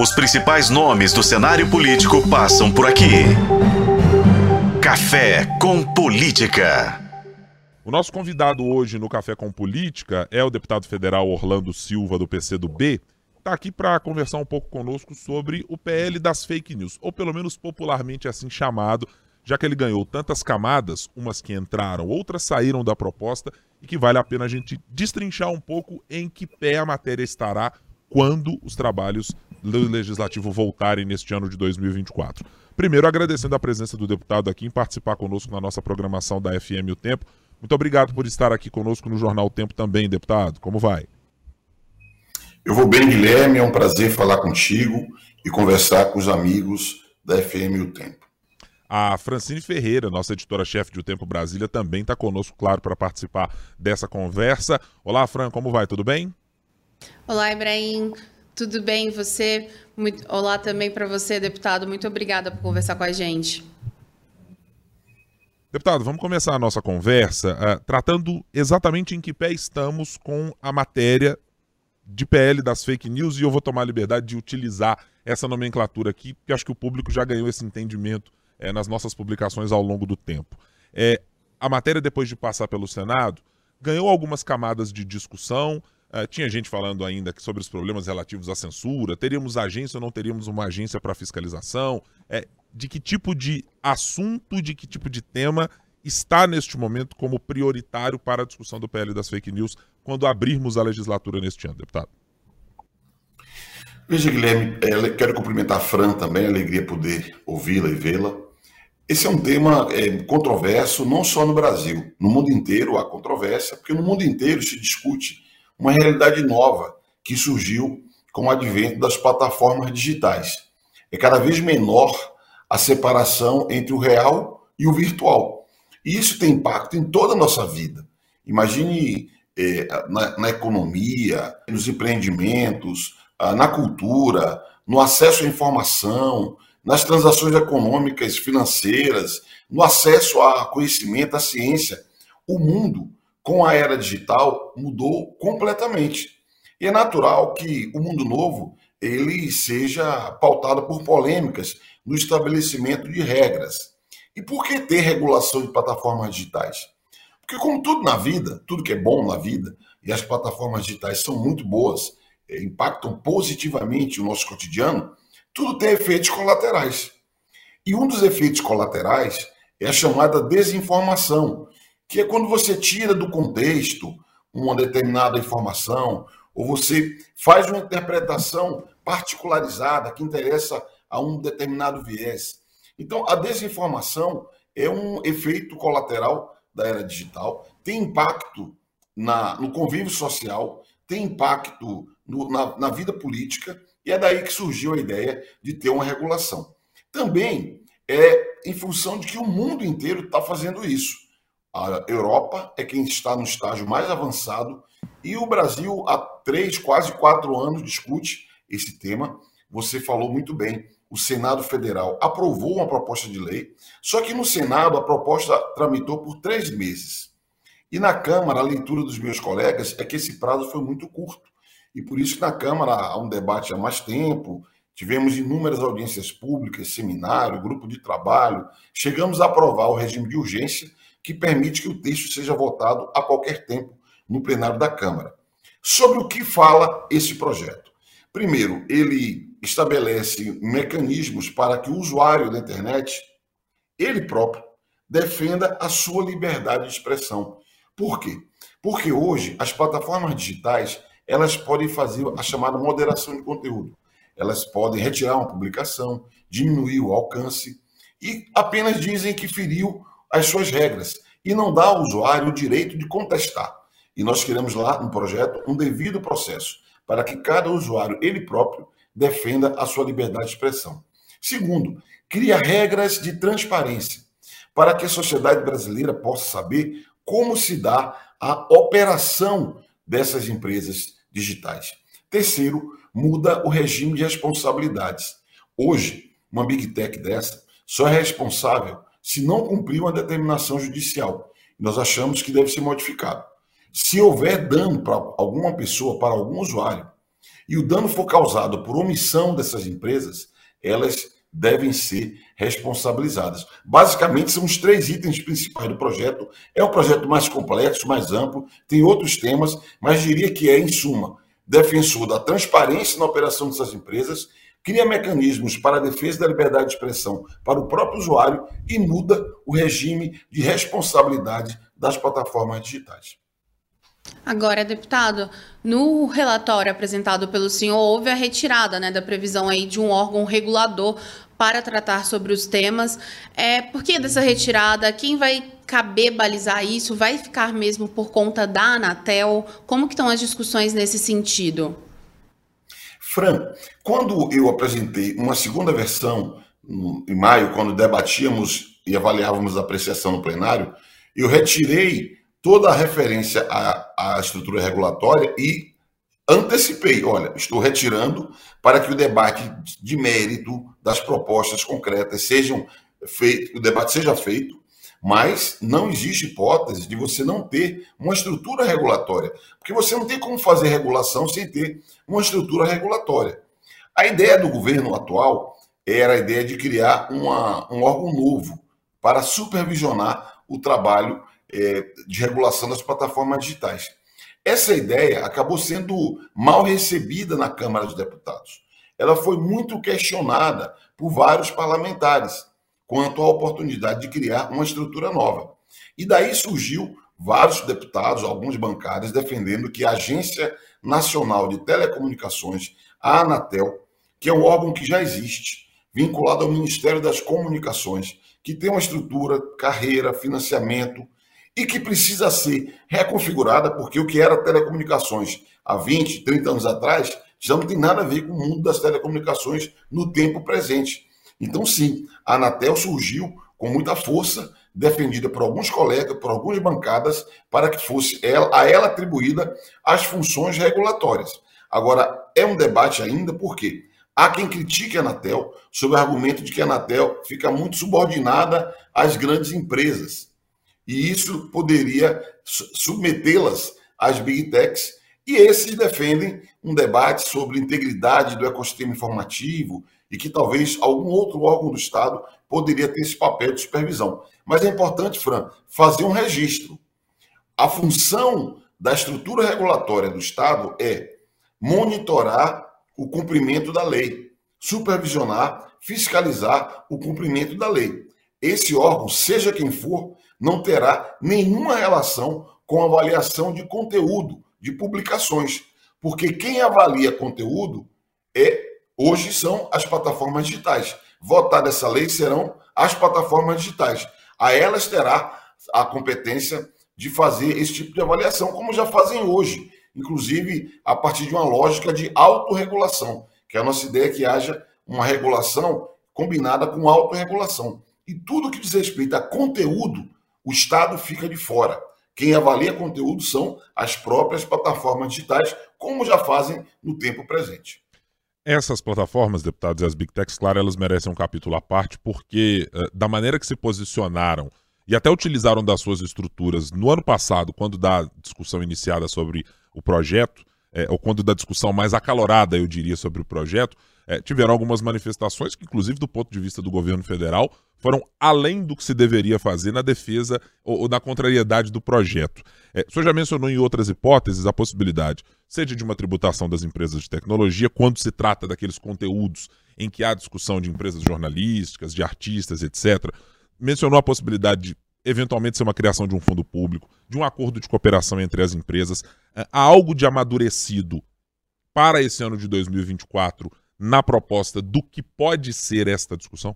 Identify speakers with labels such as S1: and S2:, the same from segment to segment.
S1: Os principais nomes do cenário político passam por aqui. Café com Política.
S2: O nosso convidado hoje no Café com Política é o deputado federal Orlando Silva, do PCdoB. Está aqui para conversar um pouco conosco sobre o PL das fake news, ou pelo menos popularmente assim chamado, já que ele ganhou tantas camadas, umas que entraram, outras saíram da proposta, e que vale a pena a gente destrinchar um pouco em que pé a matéria estará quando os trabalhos do Legislativo voltarem neste ano de 2024. Primeiro, agradecendo a presença do deputado aqui em participar conosco na nossa programação da FM O Tempo. Muito obrigado por estar aqui conosco no Jornal o Tempo também, deputado. Como vai?
S3: Eu vou bem, Guilherme. É um prazer falar contigo e conversar com os amigos da FM O Tempo.
S2: A Francine Ferreira, nossa editora-chefe de O Tempo Brasília, também está conosco, claro, para participar dessa conversa. Olá, Fran, como vai? Tudo bem?
S4: Olá, Ibrahim. Tudo bem? Você? Muito... Olá também para você, deputado. Muito obrigada por conversar com a gente.
S2: Deputado, vamos começar a nossa conversa uh, tratando exatamente em que pé estamos com a matéria de PL das fake news e eu vou tomar a liberdade de utilizar essa nomenclatura aqui, porque acho que o público já ganhou esse entendimento é, nas nossas publicações ao longo do tempo. É, a matéria, depois de passar pelo Senado, ganhou algumas camadas de discussão. É, tinha gente falando ainda sobre os problemas relativos à censura. Teríamos agência ou não teríamos uma agência para fiscalização? É, de que tipo de assunto, de que tipo de tema está neste momento como prioritário para a discussão do PL das fake news quando abrirmos a legislatura neste ano, deputado?
S3: Veja, Guilherme, é, quero cumprimentar a Fran também, alegria poder ouvi-la e vê-la. Esse é um tema é, controverso, não só no Brasil. No mundo inteiro há controvérsia, porque no mundo inteiro se discute uma realidade nova que surgiu com o advento das plataformas digitais. É cada vez menor a separação entre o real e o virtual. E isso tem impacto em toda a nossa vida. Imagine é, na, na economia, nos empreendimentos, ah, na cultura, no acesso à informação, nas transações econômicas, financeiras, no acesso a conhecimento, à ciência. O mundo, com a era digital, mudou completamente. E é natural que o mundo novo ele seja pautado por polêmicas no estabelecimento de regras. E por que ter regulação de plataformas digitais? Porque como tudo na vida, tudo que é bom na vida, e as plataformas digitais são muito boas, é, impactam positivamente o nosso cotidiano, tudo tem efeitos colaterais. E um dos efeitos colaterais é a chamada desinformação, que é quando você tira do contexto uma determinada informação, ou você faz uma interpretação particularizada que interessa a um determinado viés. Então, a desinformação é um efeito colateral da era digital, tem impacto na, no convívio social, tem impacto no, na, na vida política e é daí que surgiu a ideia de ter uma regulação. Também é em função de que o mundo inteiro está fazendo isso. A Europa é quem está no estágio mais avançado e o Brasil, há três, quase quatro anos, discute esse tema. Você falou muito bem. O Senado Federal aprovou uma proposta de lei, só que no Senado a proposta tramitou por três meses. E na Câmara, a leitura dos meus colegas é que esse prazo foi muito curto e por isso que na Câmara há um debate há mais tempo, tivemos inúmeras audiências públicas, seminário, grupo de trabalho, chegamos a aprovar o regime de urgência que permite que o texto seja votado a qualquer tempo no plenário da Câmara. Sobre o que fala esse projeto? Primeiro, ele estabelece mecanismos para que o usuário da internet, ele próprio, defenda a sua liberdade de expressão. Por quê? Porque hoje as plataformas digitais elas podem fazer a chamada moderação de conteúdo. Elas podem retirar uma publicação, diminuir o alcance e apenas dizem que feriu as suas regras e não dá ao usuário o direito de contestar. E nós queremos lá no projeto um devido processo para que cada usuário, ele próprio, defenda a sua liberdade de expressão. Segundo, cria regras de transparência para que a sociedade brasileira possa saber como se dá a operação dessas empresas digitais. Terceiro, muda o regime de responsabilidades. Hoje, uma big tech dessa só é responsável se não cumprir uma determinação judicial. Nós achamos que deve ser modificado. Se houver dano para alguma pessoa, para algum usuário, e o dano for causado por omissão dessas empresas, elas devem ser responsabilizadas. Basicamente, são os três itens principais do projeto. É um projeto mais complexo, mais amplo, tem outros temas, mas diria que é, em suma, defensor da transparência na operação dessas empresas, cria mecanismos para a defesa da liberdade de expressão para o próprio usuário e muda o regime de responsabilidade das plataformas digitais.
S4: Agora, deputado, no relatório apresentado pelo senhor, houve a retirada né, da previsão aí de um órgão regulador para tratar sobre os temas. É, por que dessa retirada? Quem vai caber balizar isso? Vai ficar mesmo por conta da Anatel? Como que estão as discussões nesse sentido?
S3: Fran, quando eu apresentei uma segunda versão em maio, quando debatíamos e avaliávamos a apreciação no plenário, eu retirei toda a referência à, à estrutura regulatória e antecipei, olha, estou retirando para que o debate de mérito das propostas concretas sejam feito, o debate seja feito, mas não existe hipótese de você não ter uma estrutura regulatória, porque você não tem como fazer regulação sem ter uma estrutura regulatória. A ideia do governo atual era a ideia de criar uma, um órgão novo para supervisionar o trabalho é, de regulação das plataformas digitais. Essa ideia acabou sendo mal recebida na Câmara dos Deputados. Ela foi muito questionada por vários parlamentares quanto à oportunidade de criar uma estrutura nova. E daí surgiu vários deputados, alguns bancários, defendendo que a Agência Nacional de Telecomunicações, a Anatel, que é um órgão que já existe, vinculado ao Ministério das Comunicações, que tem uma estrutura, carreira, financiamento, e que precisa ser reconfigurada, porque o que era telecomunicações há 20, 30 anos atrás já não tem nada a ver com o mundo das telecomunicações no tempo presente. Então, sim, a Anatel surgiu com muita força, defendida por alguns colegas, por algumas bancadas, para que fosse ela, a ela atribuída as funções regulatórias. Agora, é um debate ainda, porque há quem critique a Anatel sob o argumento de que a Anatel fica muito subordinada às grandes empresas e isso poderia submetê-las às big techs. E esses defendem um debate sobre integridade do ecossistema informativo e que talvez algum outro órgão do Estado poderia ter esse papel de supervisão. Mas é importante, Fran, fazer um registro. A função da estrutura regulatória do Estado é monitorar o cumprimento da lei, supervisionar, fiscalizar o cumprimento da lei. Esse órgão, seja quem for, não terá nenhuma relação com avaliação de conteúdo, de publicações. Porque quem avalia conteúdo é hoje são as plataformas digitais. Votar essa lei serão as plataformas digitais. A elas terá a competência de fazer esse tipo de avaliação, como já fazem hoje, inclusive a partir de uma lógica de autorregulação, que é a nossa ideia é que haja uma regulação combinada com autorregulação. E tudo que diz respeito a conteúdo o Estado fica de fora. Quem avalia conteúdo são as próprias plataformas digitais, como já fazem no tempo presente.
S2: Essas plataformas, deputados e as Big Techs, claro, elas merecem um capítulo à parte, porque uh, da maneira que se posicionaram e até utilizaram das suas estruturas no ano passado, quando da discussão iniciada sobre o projeto, é, ou quando da discussão mais acalorada, eu diria, sobre o projeto, é, tiveram algumas manifestações que, inclusive do ponto de vista do governo federal, foram além do que se deveria fazer na defesa ou, ou na contrariedade do projeto. É, o senhor já mencionou em outras hipóteses a possibilidade, seja de uma tributação das empresas de tecnologia, quando se trata daqueles conteúdos em que há discussão de empresas jornalísticas, de artistas, etc. Mencionou a possibilidade de eventualmente ser uma criação de um fundo público, de um acordo de cooperação entre as empresas. É, há algo de amadurecido para esse ano de 2024 na proposta do que pode ser esta discussão?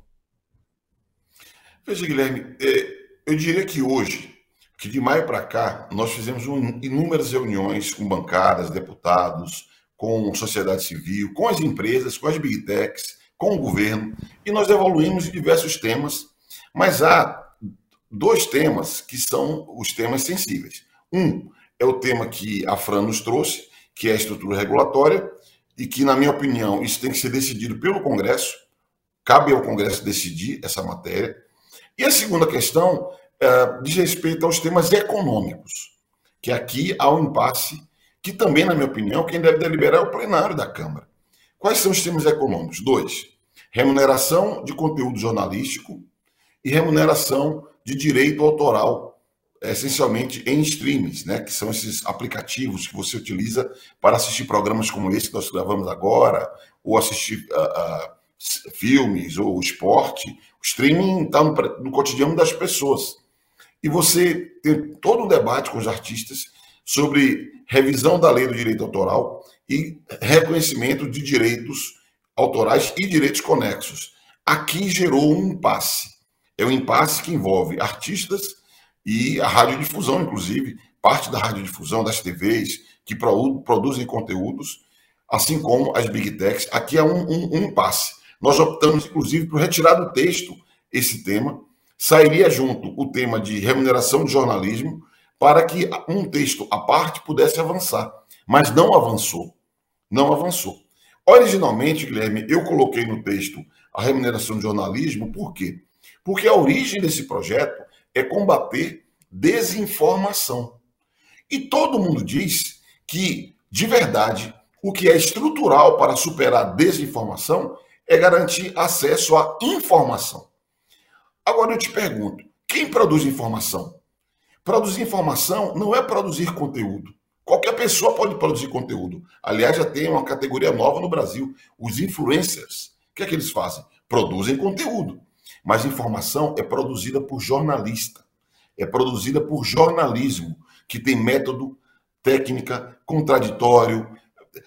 S3: Veja, Guilherme, é, eu diria que hoje, que de maio para cá, nós fizemos inúmeras reuniões com bancadas, deputados, com sociedade civil, com as empresas, com as big techs, com o governo, e nós evoluímos diversos temas, mas há dois temas que são os temas sensíveis. Um é o tema que a Fran nos trouxe, que é a estrutura regulatória, e que, na minha opinião, isso tem que ser decidido pelo Congresso, cabe ao Congresso decidir essa matéria. E a segunda questão é, diz respeito aos temas econômicos, que aqui há um impasse que também, na minha opinião, quem deve deliberar é o plenário da Câmara. Quais são os temas econômicos? Dois: remuneração de conteúdo jornalístico e remuneração de direito autoral, essencialmente em streams, né, que são esses aplicativos que você utiliza para assistir programas como esse que nós gravamos agora, ou assistir uh, uh, filmes ou esporte. O streaming está no, no cotidiano das pessoas. E você tem todo um debate com os artistas sobre revisão da lei do direito autoral e reconhecimento de direitos autorais e direitos conexos. Aqui gerou um impasse. É um impasse que envolve artistas e a radiodifusão, inclusive, parte da radiodifusão, das TVs, que produzem conteúdos, assim como as big techs. Aqui é um, um, um impasse. Nós optamos, inclusive, por retirar do texto esse tema. Sairia junto o tema de remuneração de jornalismo, para que um texto à parte pudesse avançar. Mas não avançou. Não avançou. Originalmente, Guilherme, eu coloquei no texto a remuneração de jornalismo, por quê? Porque a origem desse projeto é combater desinformação. E todo mundo diz que, de verdade, o que é estrutural para superar a desinformação é garantir acesso à informação. Agora eu te pergunto: quem produz informação? Produzir informação não é produzir conteúdo. Qualquer pessoa pode produzir conteúdo. Aliás, já tem uma categoria nova no Brasil, os influencers. O que é que eles fazem? Produzem conteúdo. Mas informação é produzida por jornalista. É produzida por jornalismo, que tem método, técnica, contraditório,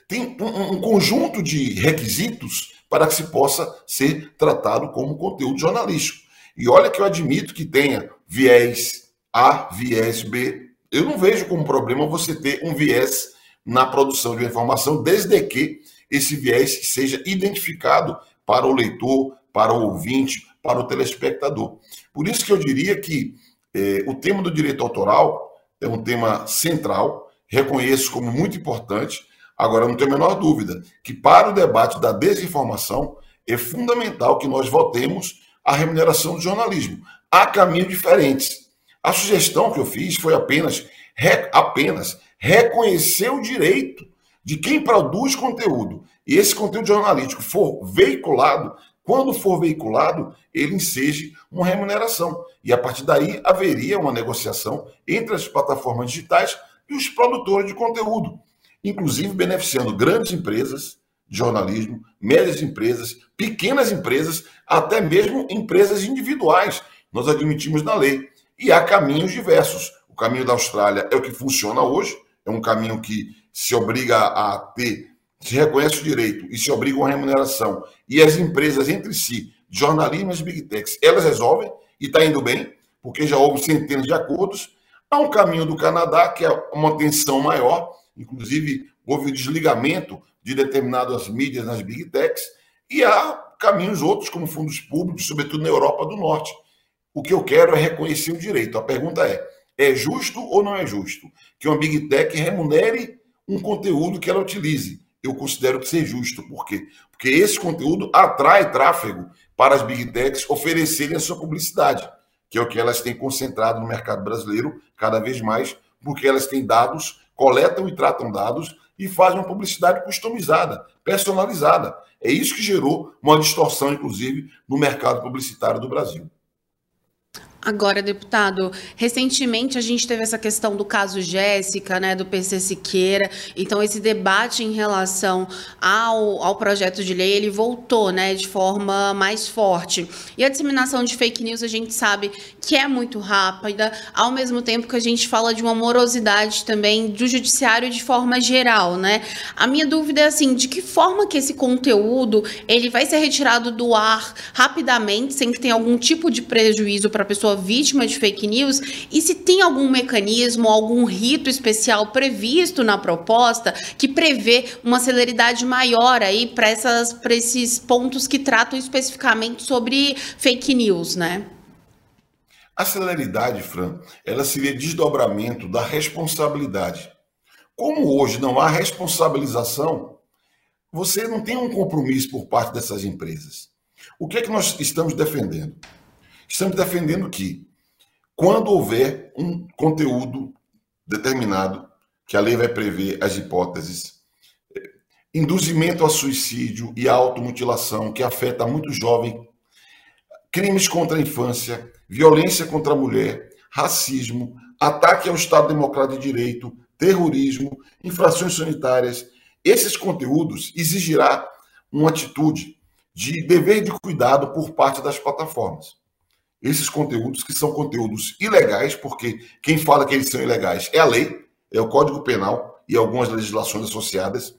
S3: tem um, um conjunto de requisitos para que se possa ser tratado como conteúdo jornalístico. E olha que eu admito que tenha viés a, viés B. Eu não vejo como problema você ter um viés na produção de uma informação, desde que esse viés seja identificado para o leitor, para o ouvinte, para o telespectador. Por isso que eu diria que eh, o tema do direito autoral é um tema central, reconheço como muito importante. Agora, não tenho a menor dúvida que para o debate da desinformação é fundamental que nós votemos a remuneração do jornalismo. Há caminhos diferentes. A sugestão que eu fiz foi apenas, re, apenas reconhecer o direito de quem produz conteúdo e esse conteúdo jornalístico for veiculado, quando for veiculado, ele enseje uma remuneração. E a partir daí haveria uma negociação entre as plataformas digitais e os produtores de conteúdo, inclusive beneficiando grandes empresas de jornalismo, médias empresas, pequenas empresas, até mesmo empresas individuais. Nós admitimos na lei. E há caminhos diversos. O caminho da Austrália é o que funciona hoje, é um caminho que se obriga a ter, se reconhece o direito e se obriga a remuneração. E as empresas entre si, jornalismo e big techs, elas resolvem e está indo bem, porque já houve centenas de acordos. Há um caminho do Canadá, que é uma tensão maior, inclusive houve o desligamento de determinadas mídias nas big techs, e há caminhos outros, como fundos públicos, sobretudo na Europa do Norte, o que eu quero é reconhecer o direito. A pergunta é: é justo ou não é justo que uma Big Tech remunere um conteúdo que ela utilize? Eu considero que seja justo. Por quê? Porque esse conteúdo atrai tráfego para as Big Techs oferecerem a sua publicidade, que é o que elas têm concentrado no mercado brasileiro cada vez mais, porque elas têm dados, coletam e tratam dados e fazem uma publicidade customizada, personalizada. É isso que gerou uma distorção, inclusive, no mercado publicitário do Brasil.
S4: Agora, deputado, recentemente a gente teve essa questão do caso Jéssica, né, do PC Siqueira. Então, esse debate em relação ao, ao projeto de lei, ele voltou, né, de forma mais forte. E a disseminação de fake news, a gente sabe que é muito rápida, ao mesmo tempo que a gente fala de uma morosidade também do judiciário de forma geral, né? A minha dúvida é assim, de que forma que esse conteúdo, ele vai ser retirado do ar rapidamente, sem que tenha algum tipo de prejuízo para a pessoa vítima de fake news e se tem algum mecanismo, algum rito especial previsto na proposta que prevê uma celeridade maior aí para esses pontos que tratam especificamente sobre fake news, né?
S3: A celeridade, Fran, ela seria desdobramento da responsabilidade. Como hoje não há responsabilização, você não tem um compromisso por parte dessas empresas. O que é que nós estamos defendendo? Estamos defendendo que, quando houver um conteúdo determinado que a lei vai prever as hipóteses induzimento a suicídio e a automutilação, que afeta muito jovem, crimes contra a infância, violência contra a mulher, racismo, ataque ao Estado Democrático de Direito, terrorismo, infrações sanitárias. Esses conteúdos exigirá uma atitude de dever de cuidado por parte das plataformas. Esses conteúdos que são conteúdos ilegais, porque quem fala que eles são ilegais é a lei, é o Código Penal e algumas legislações associadas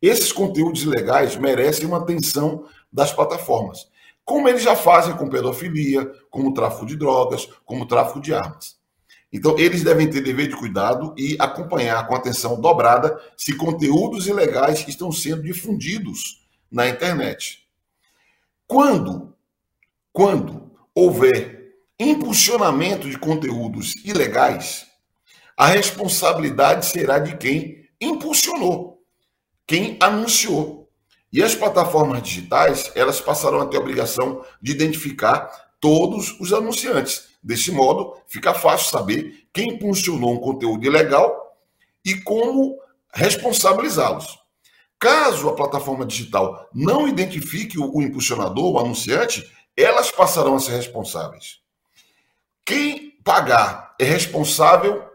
S3: esses conteúdos ilegais merecem uma atenção das plataformas, como eles já fazem com pedofilia, como tráfico de drogas, como tráfico de armas. Então, eles devem ter dever de cuidado e acompanhar com atenção dobrada se conteúdos ilegais estão sendo difundidos na internet. Quando, quando houver impulsionamento de conteúdos ilegais, a responsabilidade será de quem impulsionou quem anunciou. E as plataformas digitais, elas passarão a ter a obrigação de identificar todos os anunciantes. Desse modo, fica fácil saber quem impulsionou um conteúdo ilegal e como responsabilizá-los. Caso a plataforma digital não identifique o, impulsionador, o anunciante, elas passarão a ser responsáveis. Quem pagar é responsável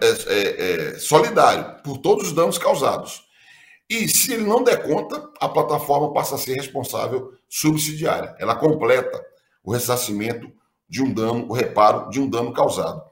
S3: é, é, é, solidário por todos os danos causados. E se ele não der conta, a plataforma passa a ser responsável subsidiária. Ela completa o ressarcimento de um dano, o reparo de um dano causado.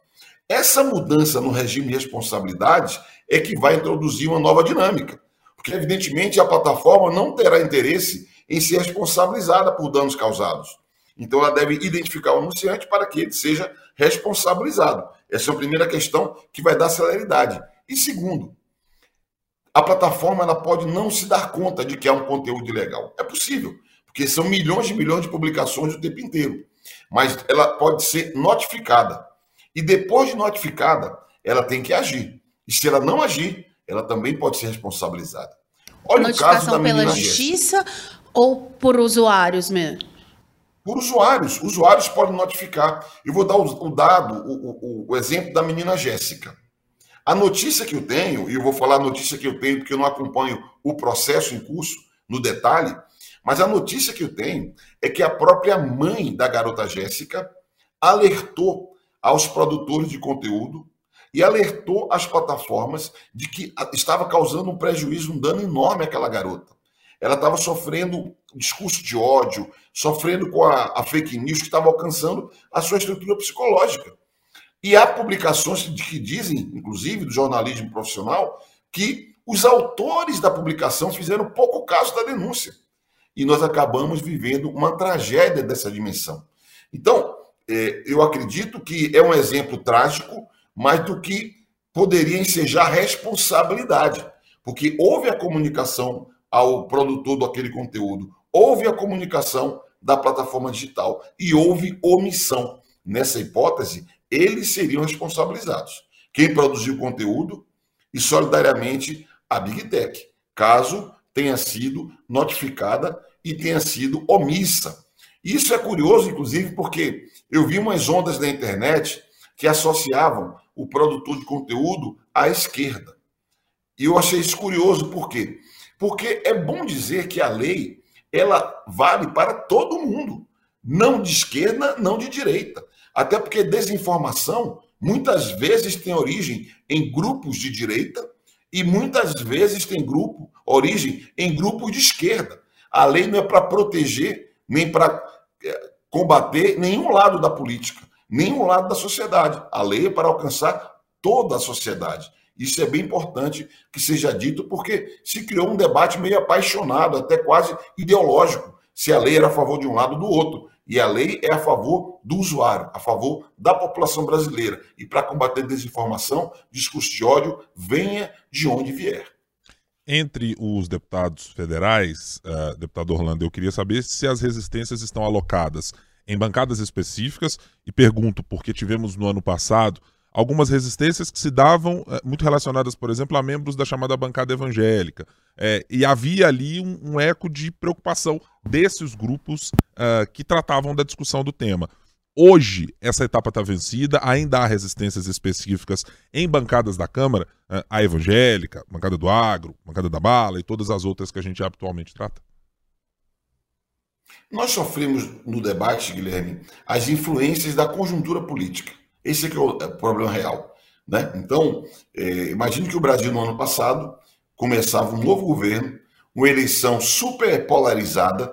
S3: Essa mudança no regime de responsabilidade é que vai introduzir uma nova dinâmica, porque evidentemente a plataforma não terá interesse em ser responsabilizada por danos causados. Então ela deve identificar o anunciante para que ele seja responsabilizado. Essa é a primeira questão que vai dar celeridade. E segundo, a plataforma ela pode não se dar conta de que é um conteúdo ilegal. É possível, porque são milhões e milhões de publicações o tempo inteiro. Mas ela pode ser notificada. E depois de notificada, ela tem que agir. E se ela não agir, ela também pode ser responsabilizada.
S4: Olha Notificação o caso da pela justiça ou por usuários mesmo?
S3: por usuários. Usuários podem notificar. Eu vou dar o, o dado, o, o, o, exemplo da menina Jéssica. A notícia que eu tenho, e eu vou falar a notícia que eu tenho porque eu não acompanho o processo em curso no detalhe, mas a notícia que eu tenho é que a própria mãe da garota Jéssica alertou aos produtores de conteúdo e alertou as plataformas de que estava causando um prejuízo, um dano enorme àquela garota. Ela estava sofrendo discurso de ódio, sofrendo com a, a fake news que estava alcançando a sua estrutura psicológica. E há publicações que dizem, inclusive do jornalismo profissional, que os autores da publicação fizeram pouco caso da denúncia. E nós acabamos vivendo uma tragédia dessa dimensão. Então, é, eu acredito que é um exemplo trágico, mais do que poderia ensejar responsabilidade, porque houve a comunicação ao produtor daquele conteúdo, houve a comunicação da plataforma digital e houve omissão. Nessa hipótese, eles seriam responsabilizados. Quem produziu o conteúdo e solidariamente a Big Tech, caso tenha sido notificada e tenha sido omissa. Isso é curioso, inclusive, porque eu vi umas ondas na internet que associavam o produtor de conteúdo à esquerda. E eu achei isso curioso, por quê? Porque é bom dizer que a lei ela vale para todo mundo, não de esquerda, não de direita. Até porque desinformação muitas vezes tem origem em grupos de direita e muitas vezes tem grupo, origem em grupos de esquerda. A lei não é para proteger nem para é, combater nenhum lado da política, nenhum lado da sociedade. A lei é para alcançar toda a sociedade. Isso é bem importante que seja dito, porque se criou um debate meio apaixonado, até quase ideológico, se a lei era a favor de um lado ou do outro. E a lei é a favor do usuário, a favor da população brasileira. E para combater desinformação, discurso de ódio, venha de onde vier.
S2: Entre os deputados federais, uh, deputado Orlando, eu queria saber se as resistências estão alocadas em bancadas específicas e pergunto porque tivemos no ano passado algumas resistências que se davam é, muito relacionadas, por exemplo, a membros da chamada bancada evangélica. É, e havia ali um, um, eco de preocupação desses grupos uh, que tratavam da discussão do tema. Hoje, essa etapa está vencida, ainda há resistências específicas em bancadas da Câmara, eh, a evangélica, bancada do agro, bancada da bala e todas as outras que a gente habitualmente trata?
S3: Nós sofremos no debate, Guilherme, as influências da conjuntura política. Esse é, que é o problema real. Né? Então, é, imagine que o Brasil, no ano passado, começava um novo governo, uma eleição super polarizada,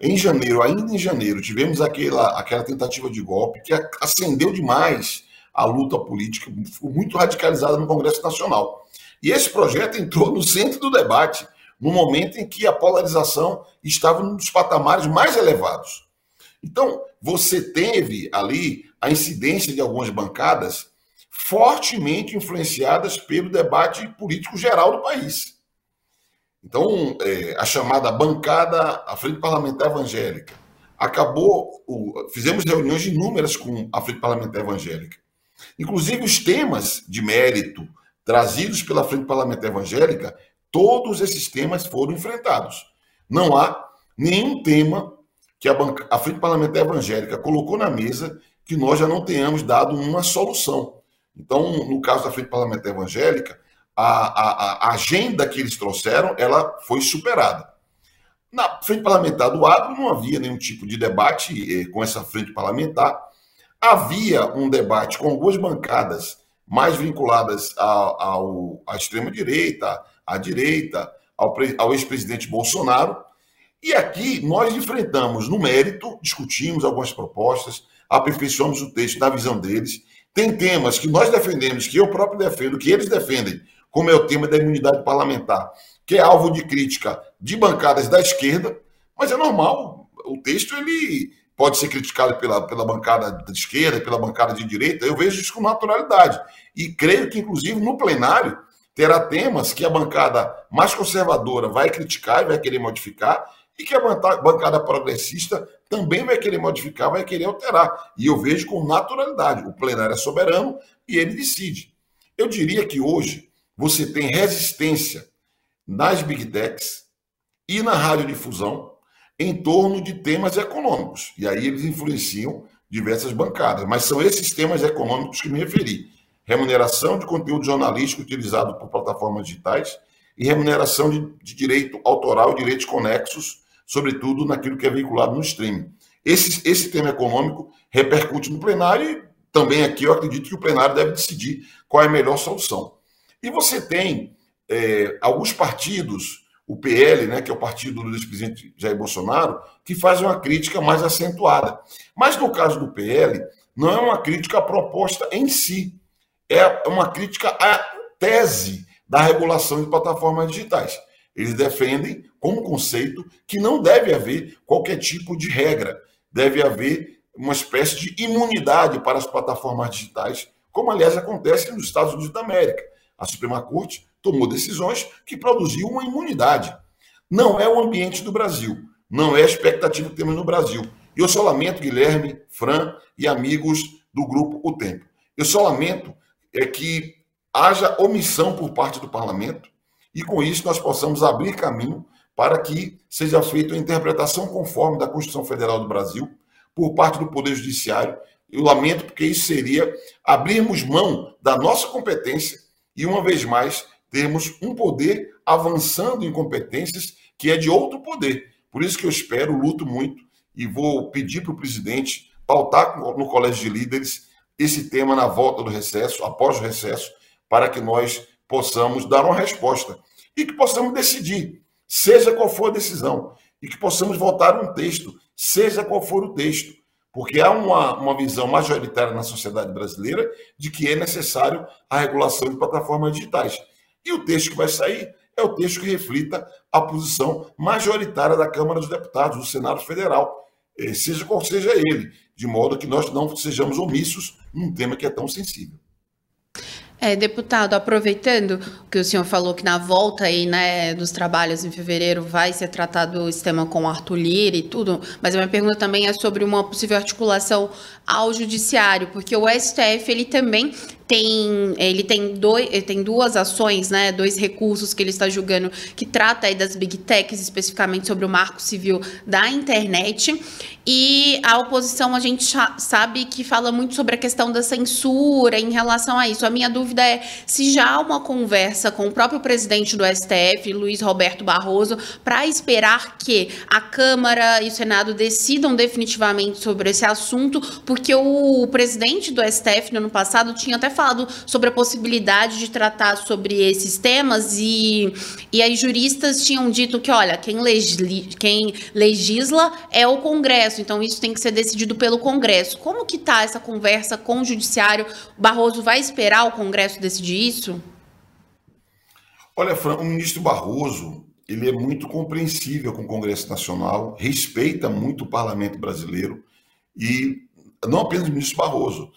S3: em janeiro, ainda em janeiro, tivemos aquela, aquela tentativa de golpe que acendeu demais a luta política, ficou muito radicalizada no Congresso Nacional. E esse projeto entrou no centro do debate, no momento em que a polarização estava nos patamares mais elevados. Então, você teve ali a incidência de algumas bancadas fortemente influenciadas pelo debate político geral do país. Então, é, a chamada bancada, a Frente Parlamentar Evangélica, acabou, o, fizemos reuniões inúmeras com a Frente Parlamentar Evangélica. Inclusive, os temas de mérito trazidos pela Frente Parlamentar Evangélica, todos esses temas foram enfrentados. Não há nenhum tema que a, banca, a Frente Parlamentar Evangélica colocou na mesa que nós já não tenhamos dado uma solução. Então, no caso da Frente Parlamentar Evangélica, a, a, a, agenda que eles trouxeram, ela foi superada. Na frente parlamentar do agro não havia nenhum tipo de debate eh, com essa frente parlamentar. Havia um debate com algumas bancadas mais vinculadas ao, à extrema-direita, à direita, ao, ao ex-presidente Bolsonaro. E aqui nós enfrentamos no mérito, discutimos algumas propostas, aperfeiçoamos o texto na visão deles. Tem temas que nós defendemos, que eu próprio defendo, que eles defendem, como é o tema da imunidade parlamentar, que é alvo de crítica de bancadas da esquerda, mas é normal. O texto ele pode ser criticado pela, pela bancada da esquerda, pela bancada de direita, eu vejo isso com naturalidade. E creio que, inclusive, no plenário, terá temas que a bancada mais conservadora vai criticar e vai querer modificar, e que a bancada progressista também vai querer modificar, vai querer alterar. E eu vejo com naturalidade. O plenário é soberano e ele decide. Eu diria que hoje você tem resistência nas big techs e na radiodifusão em torno de temas econômicos. E aí eles influenciam diversas bancadas. Mas são esses temas econômicos que me referi. Remuneração de conteúdo jornalístico utilizado por plataformas digitais e remuneração de, de direito autoral e direitos conexos, sobretudo naquilo que é veiculado no streaming. Esse, esse tema econômico repercute no plenário e também aqui eu acredito que o plenário deve decidir qual é a melhor solução. E você tem é, alguns partidos, o PL, né, que é o partido do ex-presidente Jair Bolsonaro, que faz uma crítica mais acentuada. Mas no caso do PL, não é uma crítica à proposta em si, é uma crítica à tese da regulação de plataformas digitais. Eles defendem, como conceito, que não deve haver qualquer tipo de regra, deve haver uma espécie de imunidade para as plataformas digitais, como aliás acontece nos Estados Unidos da América a Suprema Corte tomou decisões que produziam uma imunidade. Não é o ambiente do Brasil, não é a expectativa que temos no Brasil. E eu só lamento, Guilherme, Fran e amigos do grupo O Tempo. Eu só lamento é que haja omissão por parte do parlamento e com isso nós possamos abrir caminho para que seja feita a interpretação conforme da Constituição Federal do Brasil por parte do Poder Judiciário. Eu lamento porque isso seria abrirmos mão da nossa competência e, uma vez mais, temos um poder avançando em competências que é de outro poder. Por isso que eu espero, luto muito e vou pedir para o presidente pautar no Colégio de Líderes esse tema na volta do recesso, após o recesso, para que nós possamos dar uma resposta e que possamos decidir, seja qual for a decisão, e que possamos votar um texto, seja qual for o texto porque há uma, uma visão majoritária na sociedade brasileira de que é necessário a regulação de plataformas digitais. E o texto que vai sair é o texto que reflita a posição majoritária da Câmara dos Deputados, do Senado Federal, eh, seja qual seja ele, de modo que nós não sejamos omissos num tema que é tão sensível.
S4: É, deputado, aproveitando que o senhor falou que na volta aí, né, dos trabalhos em fevereiro vai ser tratado esse tema com Arthur Lira e tudo, mas a minha pergunta também é sobre uma possível articulação ao judiciário, porque o STF ele também tem ele tem dois ele tem duas ações né dois recursos que ele está julgando que trata aí das big techs especificamente sobre o marco civil da internet. E a oposição a gente sabe que fala muito sobre a questão da censura em relação a isso. A minha dúvida é se já há uma conversa com o próprio presidente do STF Luiz Roberto Barroso para esperar que a Câmara e o Senado decidam definitivamente sobre esse assunto porque o presidente do STF no ano passado tinha até falado sobre a possibilidade de tratar sobre esses temas e, e aí juristas tinham dito que, olha, quem, legisla, quem legisla é o Congresso, então isso tem que ser decidido pelo Congresso. Como que está essa conversa com o Judiciário? Barroso vai esperar o Congresso decidir isso?
S3: Olha, Fran, o ministro Barroso, ele é muito compreensível com o Congresso Nacional, respeita muito o parlamento brasileiro e não apenas o ministro Barroso,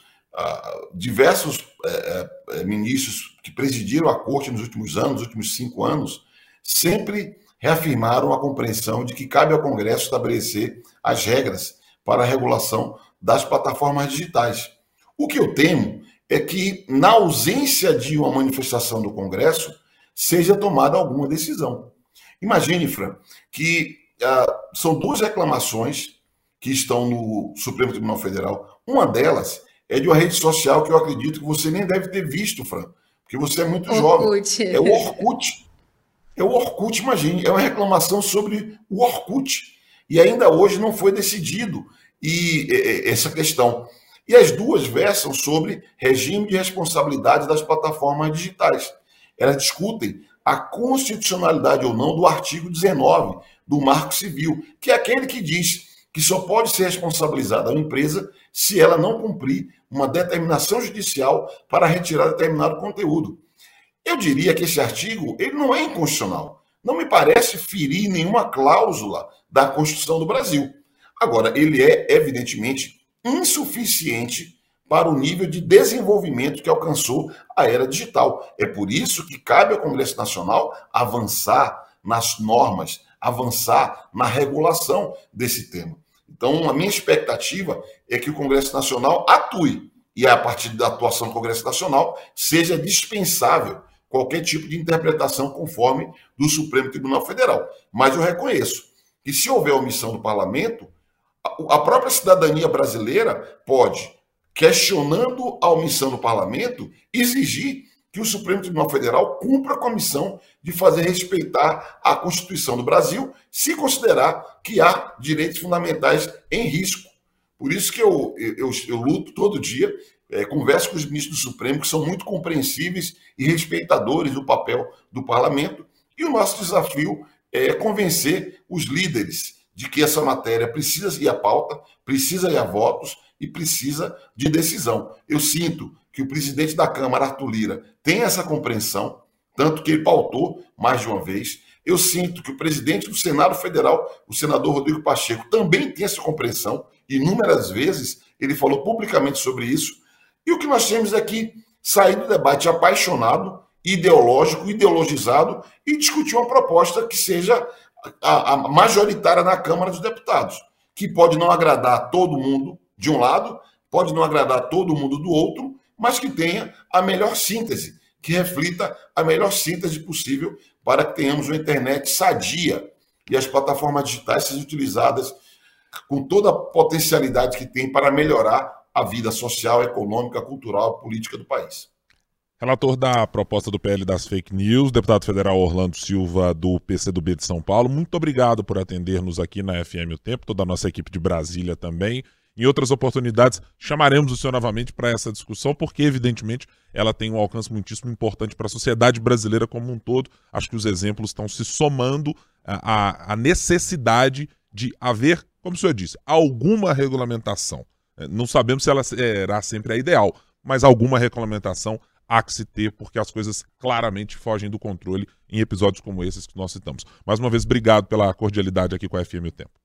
S3: diversos é, é, é, ministros que presidiram a corte nos últimos anos, nos últimos cinco anos, sempre reafirmaram a compreensão de que cabe ao Congresso estabelecer as regras para a regulação das plataformas digitais. O que eu temo é que, na ausência de uma manifestação do Congresso, seja tomada alguma decisão. Imagine, Fran, que ah, são duas reclamações que estão no Supremo Tribunal Federal. Uma delas é de uma rede social que eu acredito que você nem deve ter visto, Fran, porque você é muito Orkut. jovem. É o Orkut. É o Orkut, imagine, é uma reclamação sobre o Orkut. E ainda hoje não foi decidido e, e essa questão. E as duas versam sobre regime de responsabilidade das plataformas digitais. Elas discutem a constitucionalidade ou não do artigo 19 do Marco Civil, que é aquele que diz que só pode ser responsabilizada a empresa se ela não cumprir uma determinação judicial para retirar determinado conteúdo. Eu diria que esse artigo ele não é inconstitucional. Não me parece ferir nenhuma cláusula da Constituição do Brasil. Agora, ele é, evidentemente, insuficiente para o nível de desenvolvimento que alcançou a era digital. É por isso que cabe ao Congresso Nacional avançar nas normas, avançar na regulação desse tema. Então, a minha expectativa é que o Congresso Nacional atue e, a partir da atuação do Congresso Nacional, seja dispensável qualquer tipo de interpretação conforme do Supremo Tribunal Federal. Mas eu reconheço que, se houver omissão do parlamento, a própria cidadania brasileira pode, questionando a omissão do parlamento, exigir que o Supremo Tribunal Federal cumpra com a missão de fazer respeitar a Constituição do Brasil, se considerar que há direitos fundamentais em risco. Por isso que eu, eu, eu luto todo dia, é, converso com os ministros do Supremo, que são muito compreensíveis e respeitadores do papel do parlamento, e o nosso desafio é convencer os líderes de que essa matéria precisa ir à pauta, precisa ir a votos e precisa de decisão. Eu sinto que o presidente da Câmara, Arthur Lira, tem essa compreensão, tanto que ele pautou mais de uma vez. Eu sinto que o presidente do Senado Federal, o senador Rodrigo Pacheco, também tem essa compreensão. Inúmeras vezes ele falou publicamente sobre isso. E o que nós temos é que sair do debate apaixonado, ideológico, ideologizado e discutir uma proposta que seja a, a majoritária na Câmara dos Deputados, que pode não agradar todo mundo de um lado, pode não agradar todo mundo do outro, mas que tenha a melhor síntese, que reflita a melhor síntese possível para que tenhamos uma internet sadia e as plataformas digitais sejam utilizadas com toda a potencialidade que tem para melhorar a vida social, econômica, cultural, política do país.
S2: Relator da proposta do PL das fake news, deputado federal Orlando Silva, do PCdoB de São Paulo, muito obrigado por atender-nos aqui na FM O Tempo, toda a nossa equipe de Brasília também. Em outras oportunidades, chamaremos o senhor novamente para essa discussão, porque, evidentemente, ela tem um alcance muitíssimo importante para a sociedade brasileira como um todo. Acho que os exemplos estão se somando à, à necessidade de haver, como o senhor disse, alguma regulamentação. É, não sabemos se ela será sempre a ideal, mas alguma regulamentação há que se ter, porque as coisas claramente fogem do controle em episódios como esses que nós citamos. Mais uma vez, obrigado pela cordialidade aqui com a FM O Tempo.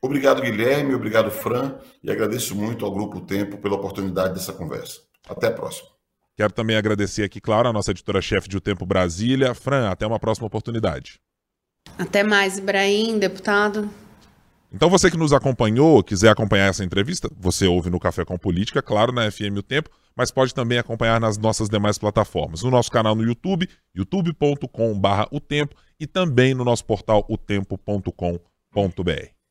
S3: Obrigado, Guilherme, obrigado, Fran, e agradeço muito ao Grupo Tempo pela oportunidade dessa conversa. Até a próxima.
S2: Quero também agradecer aqui, claro, a nossa editora-chefe de O Tempo Brasília. Fran, até uma próxima oportunidade.
S4: Até mais, Ibrahim, deputado.
S2: Então você que nos acompanhou, quiser acompanhar essa entrevista, você ouve no Café com Política, claro, na FM O Tempo, mas pode também acompanhar nas nossas demais plataformas. No nosso canal no YouTube, youtube.com.br o tempo e também no nosso portal otempo.com.br.